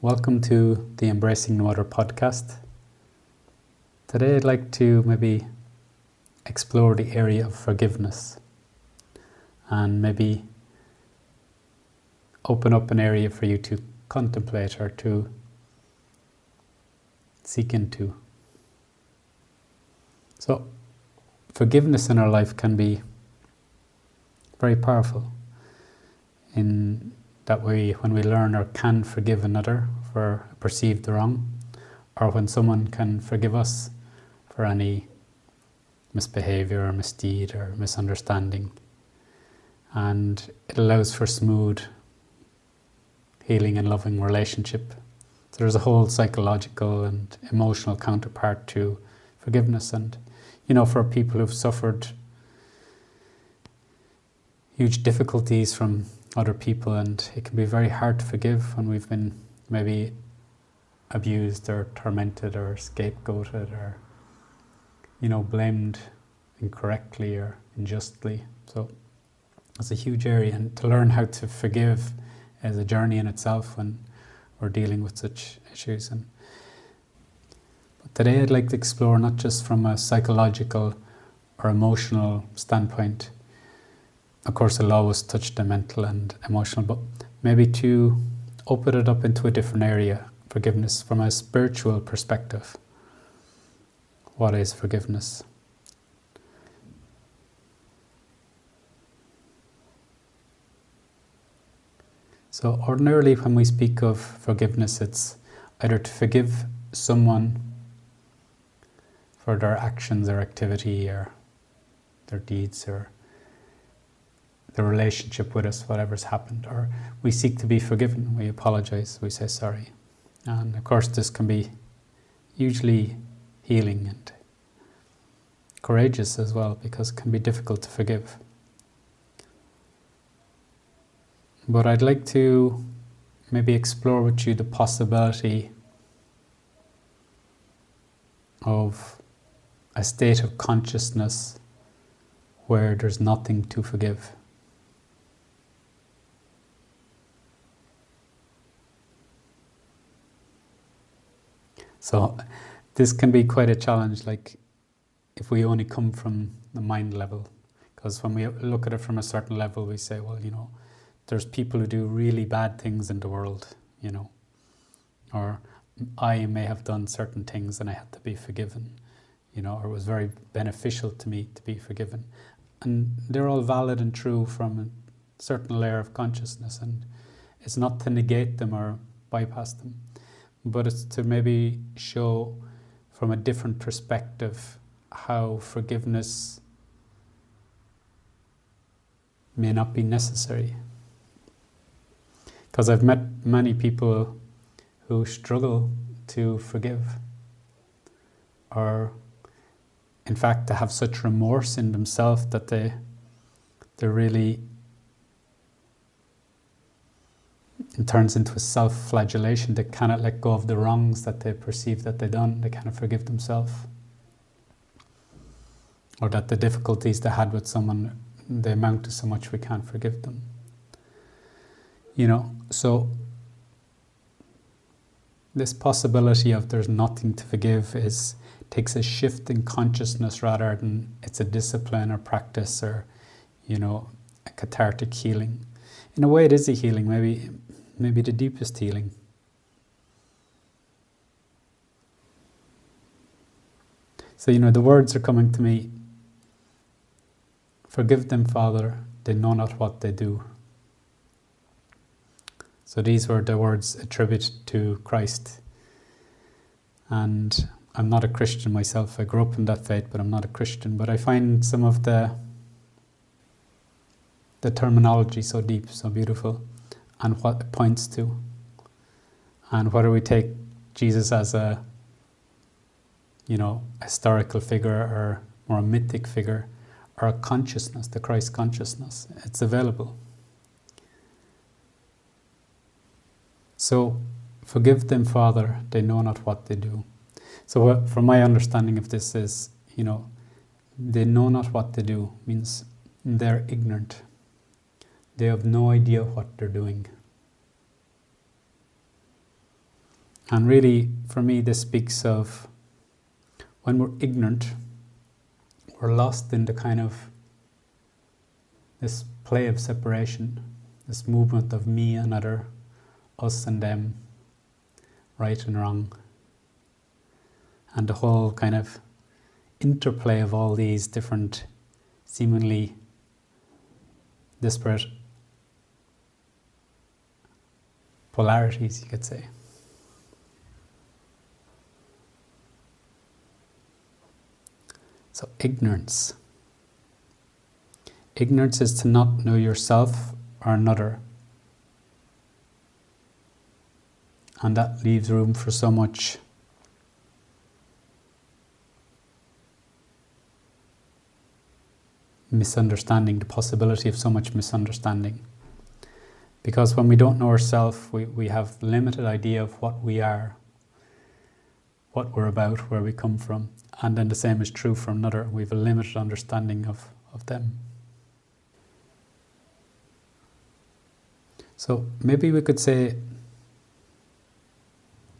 Welcome to the Embracing Other podcast. Today I'd like to maybe explore the area of forgiveness and maybe open up an area for you to contemplate or to seek into. So, forgiveness in our life can be very powerful that we, when we learn or can forgive another for perceived wrong, or when someone can forgive us for any misbehavior or misdeed or misunderstanding. And it allows for smooth healing and loving relationship. So there's a whole psychological and emotional counterpart to forgiveness. And, you know, for people who've suffered huge difficulties from other people, and it can be very hard to forgive when we've been maybe abused or tormented or scapegoated or you know blamed incorrectly or unjustly. So it's a huge area, and to learn how to forgive is a journey in itself when we're dealing with such issues. And but today, I'd like to explore not just from a psychological or emotional standpoint of course, the law always touch the mental and emotional, but maybe to open it up into a different area forgiveness from a spiritual perspective. What is forgiveness? So, ordinarily, when we speak of forgiveness, it's either to forgive someone for their actions or activity or their deeds or the relationship with us, whatever's happened, or we seek to be forgiven, we apologize, we say sorry. And of course, this can be hugely healing and courageous as well because it can be difficult to forgive. But I'd like to maybe explore with you the possibility of a state of consciousness where there's nothing to forgive. So this can be quite a challenge, like if we only come from the mind level. Because when we look at it from a certain level, we say, well, you know, there's people who do really bad things in the world, you know, or I may have done certain things and I had to be forgiven, you know, or it was very beneficial to me to be forgiven. And they're all valid and true from a certain layer of consciousness, and it's not to negate them or bypass them but it's to maybe show from a different perspective how forgiveness may not be necessary. Because I've met many people who struggle to forgive, or in fact, to have such remorse in themselves that they, they're really it turns into a self-flagellation. They cannot let go of the wrongs that they perceive that they've done. They cannot forgive themselves, or that the difficulties they had with someone they amount to so much we can't forgive them. You know, so this possibility of there's nothing to forgive is takes a shift in consciousness rather than it's a discipline or practice or you know a cathartic healing in a way it is a healing maybe maybe the deepest healing. So, you know, the words are coming to me Forgive them, Father, they know not what they do. So, these were the words attributed to Christ. And I'm not a Christian myself. I grew up in that faith, but I'm not a Christian. But I find some of the the terminology so deep, so beautiful and what it points to. And whether we take Jesus as a, you know, historical figure or more a mythic figure, or a consciousness, the Christ consciousness, it's available. So, forgive them, Father, they know not what they do. So, uh, from my understanding of this, is you know, they know not what they do means they're ignorant. They have no idea what they're doing. And really, for me, this speaks of when we're ignorant, we're lost in the kind of this play of separation, this movement of me and other, us and them, right and wrong, and the whole kind of interplay of all these different, seemingly disparate polarities, you could say. So, ignorance. Ignorance is to not know yourself or another. And that leaves room for so much misunderstanding, the possibility of so much misunderstanding. Because when we don't know ourselves, we, we have limited idea of what we are, what we're about, where we come from. And then the same is true for another. We have a limited understanding of, of them. So maybe we could say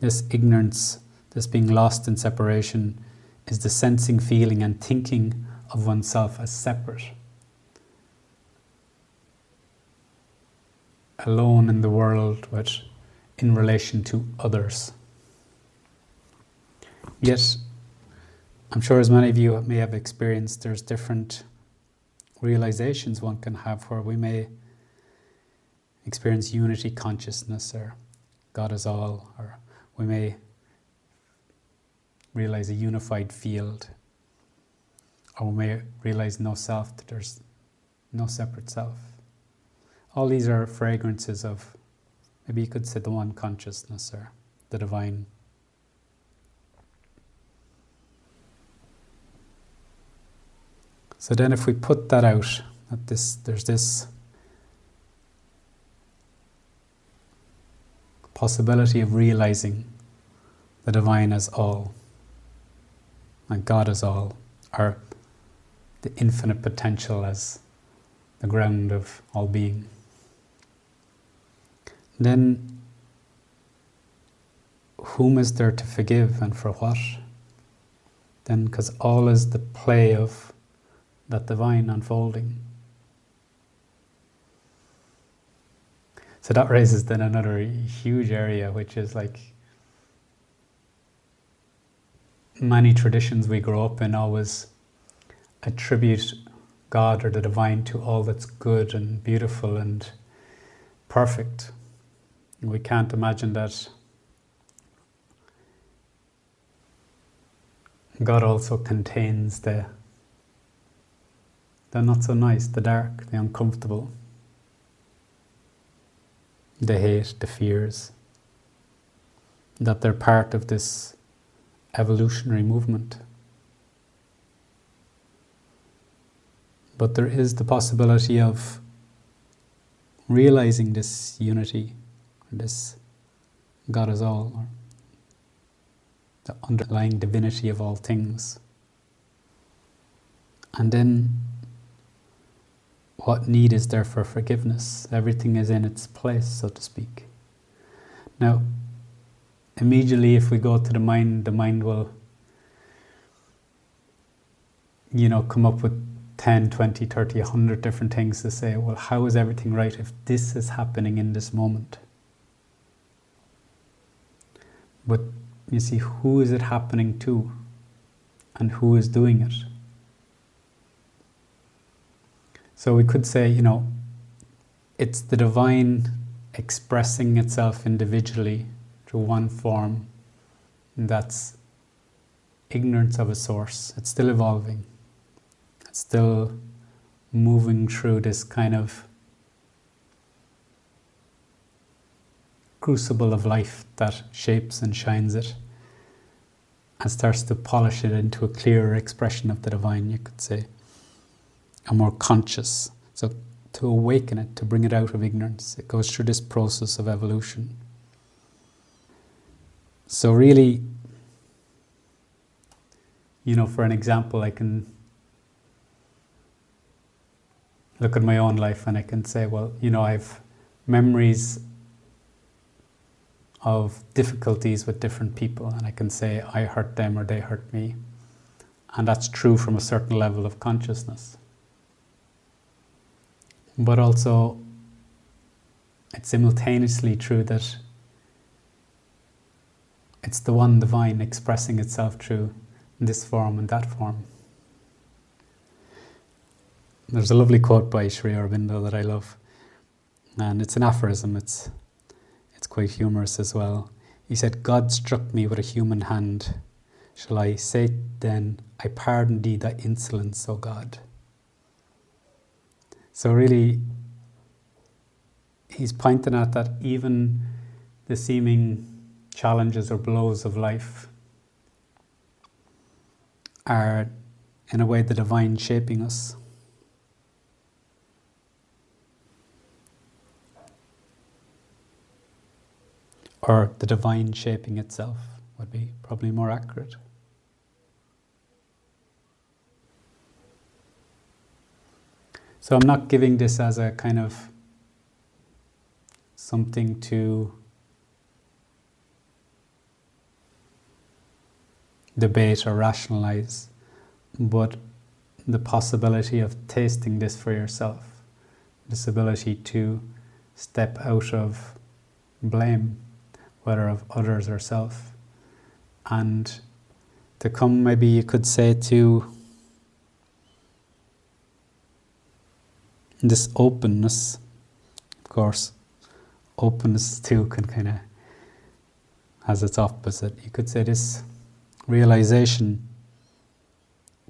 this ignorance, this being lost in separation, is the sensing, feeling, and thinking of oneself as separate, alone in the world, but in relation to others. Yet, I'm sure as many of you may have experienced, there's different realizations one can have where we may experience unity consciousness or God is all, or we may realize a unified field, or we may realize no self, that there's no separate self. All these are fragrances of, maybe you could say, the one consciousness or the divine. So then, if we put that out, that this there's this possibility of realizing the divine as all and God as all, or the infinite potential as the ground of all being. Then, whom is there to forgive and for what? Then, because all is the play of that divine unfolding. So that raises then another huge area, which is like many traditions we grow up in always attribute God or the divine to all that's good and beautiful and perfect. We can't imagine that God also contains the the not so nice, the dark, the uncomfortable the hate, the fears, that they're part of this evolutionary movement. But there is the possibility of realizing this unity, this God is all, or the underlying divinity of all things. And then what need is there for forgiveness? Everything is in its place, so to speak. Now, immediately, if we go to the mind, the mind will, you know, come up with 10, 20, 30, 100 different things to say, well, how is everything right if this is happening in this moment? But you see, who is it happening to? And who is doing it? So we could say, you know, it's the divine expressing itself individually through one form. And that's ignorance of a source. It's still evolving. It's still moving through this kind of crucible of life that shapes and shines it and starts to polish it into a clearer expression of the divine, you could say a more conscious. So to awaken it, to bring it out of ignorance, it goes through this process of evolution. So really, you know, for an example, I can look at my own life and I can say, well, you know, I've memories of difficulties with different people, and I can say I hurt them or they hurt me. And that's true from a certain level of consciousness. But also, it's simultaneously true that it's the one divine expressing itself through this form and that form. There's a lovely quote by Sri Aurobindo that I love, and it's an aphorism. It's quite humorous as well. He said, "God struck me with a human hand. Shall I say then, I pardon thee thy insolence, O God." So really, he's pointing out that even the seeming challenges or blows of life are, in a way, the divine shaping us. Or the divine shaping itself would be probably more accurate. So I'm not giving this as a kind of something to debate or rationalize, but the possibility of tasting this for yourself, this ability to step out of blame, whether of others or self, and to come, maybe you could say, to this openness, of course, openness too can kind of has its opposite. You could say this realization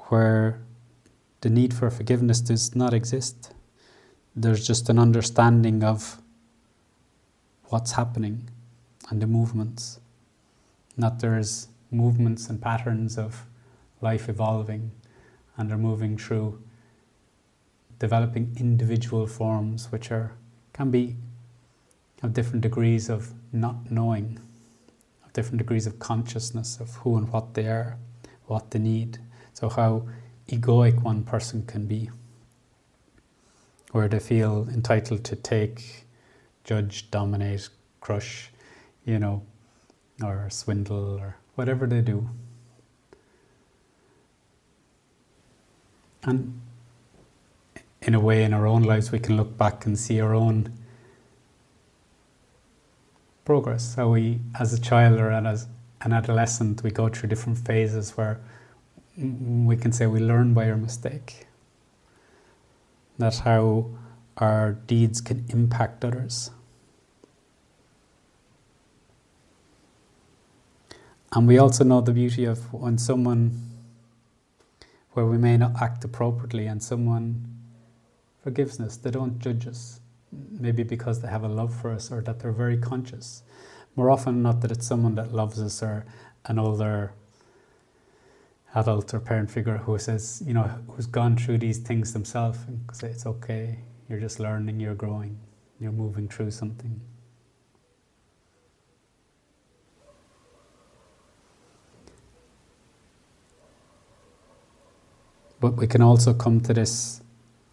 where the need for forgiveness does not exist. There's just an understanding of what's happening and the movements. Not there's movements and patterns of life evolving and are moving through developing individual forms which are can be of different degrees of not knowing of different degrees of consciousness of who and what they are, what they need. So, how egoic one person can be, where they feel entitled to take, judge, dominate, crush, you know, or swindle, or whatever they do. And in a way, in our own lives, we can look back and see our own progress. How we, as a child or as an adolescent, we go through different phases where we can say we learn by our mistake. That's how our deeds can impact others. And we also know the beauty of when someone, where we may not act appropriately, and someone forgives us, they don't judge us maybe because they have a love for us or that they're very conscious. More often not that it's someone that loves us or an older adult or parent figure who says, you know, who's gone through these things themselves and say it's okay, you're just learning, you're growing, you're moving through something. But we can also come to this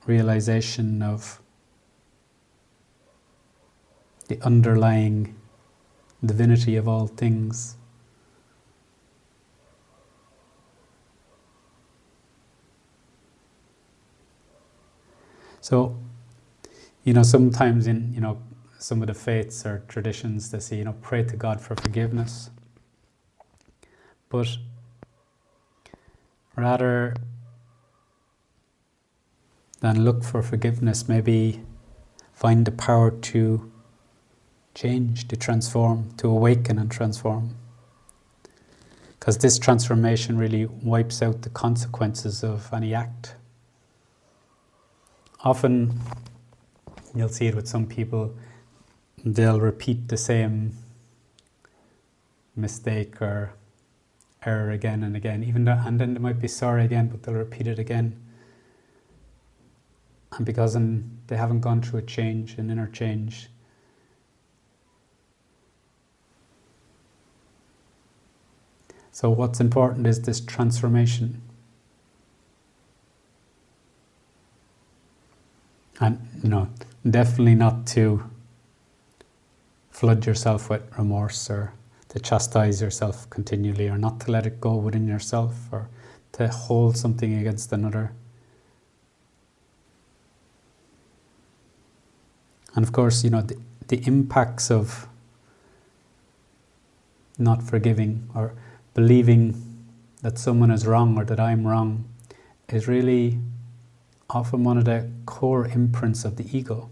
realization of the underlying divinity of all things. So, you know, sometimes in, you know, some of the faiths or traditions, they say, you know, pray to God for forgiveness. But rather than look for forgiveness, maybe find the power to change, to transform, to awaken and transform. Because this transformation really wipes out the consequences of any act. Often, you'll see it with some people, they'll repeat the same mistake or error again and again, even though, and then they might be sorry again, but they'll repeat it again. And because they haven't gone through a change, an inner change, So, what's important is this transformation. And, you know, definitely not to flood yourself with remorse or to chastise yourself continually or not to let it go within yourself or to hold something against another. And of course, you know, the, the impacts of not forgiving or believing that someone is wrong or that I'm wrong is really often one of the core imprints of the ego.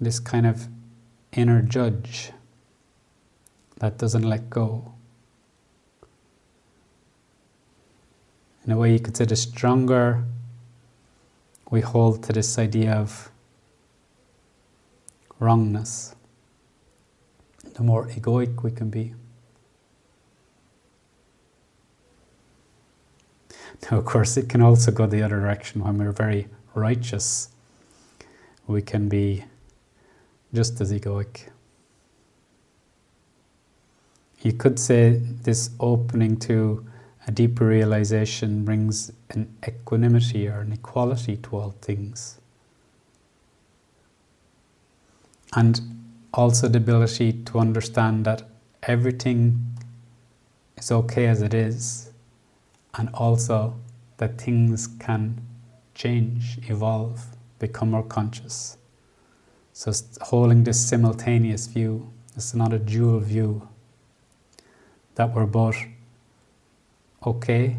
This kind of inner judge that doesn't let go. In a way, you could say the stronger we hold to this idea of wrongness, the more egoic we can be. Now, of course, it can also go the other direction when we're very righteous. We can be just as egoic. You could say this opening to a deeper realization brings an equanimity or an equality to all things. And also the ability to understand that everything is okay as it is, and also that things can change, evolve, become more conscious. So, holding this simultaneous view, it's not a dual view, that we're both okay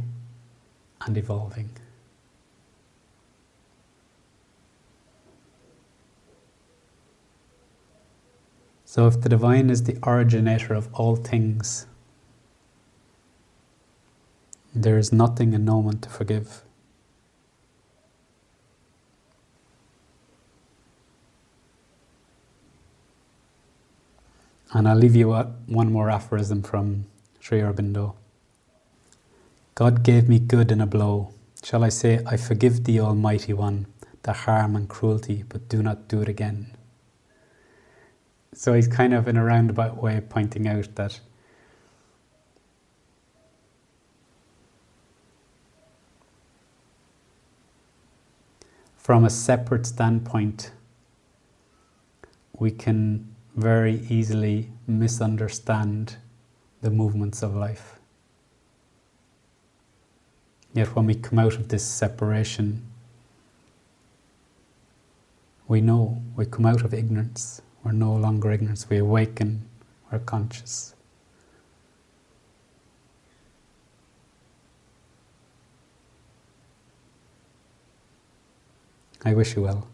and evolving. So, if the divine is the originator of all things, there is nothing and no one to forgive. And I'll leave you with one more aphorism from Sri Aurobindo. God gave me good in a blow. Shall I say, I forgive thee, Almighty One, the harm and cruelty, but do not do it again? So he's kind of in a roundabout way pointing out that from a separate standpoint, we can very easily misunderstand the movements of life. Yet when we come out of this separation, we know we come out of ignorance. We're no longer ignorance. We awaken, we're conscious. I wish you well.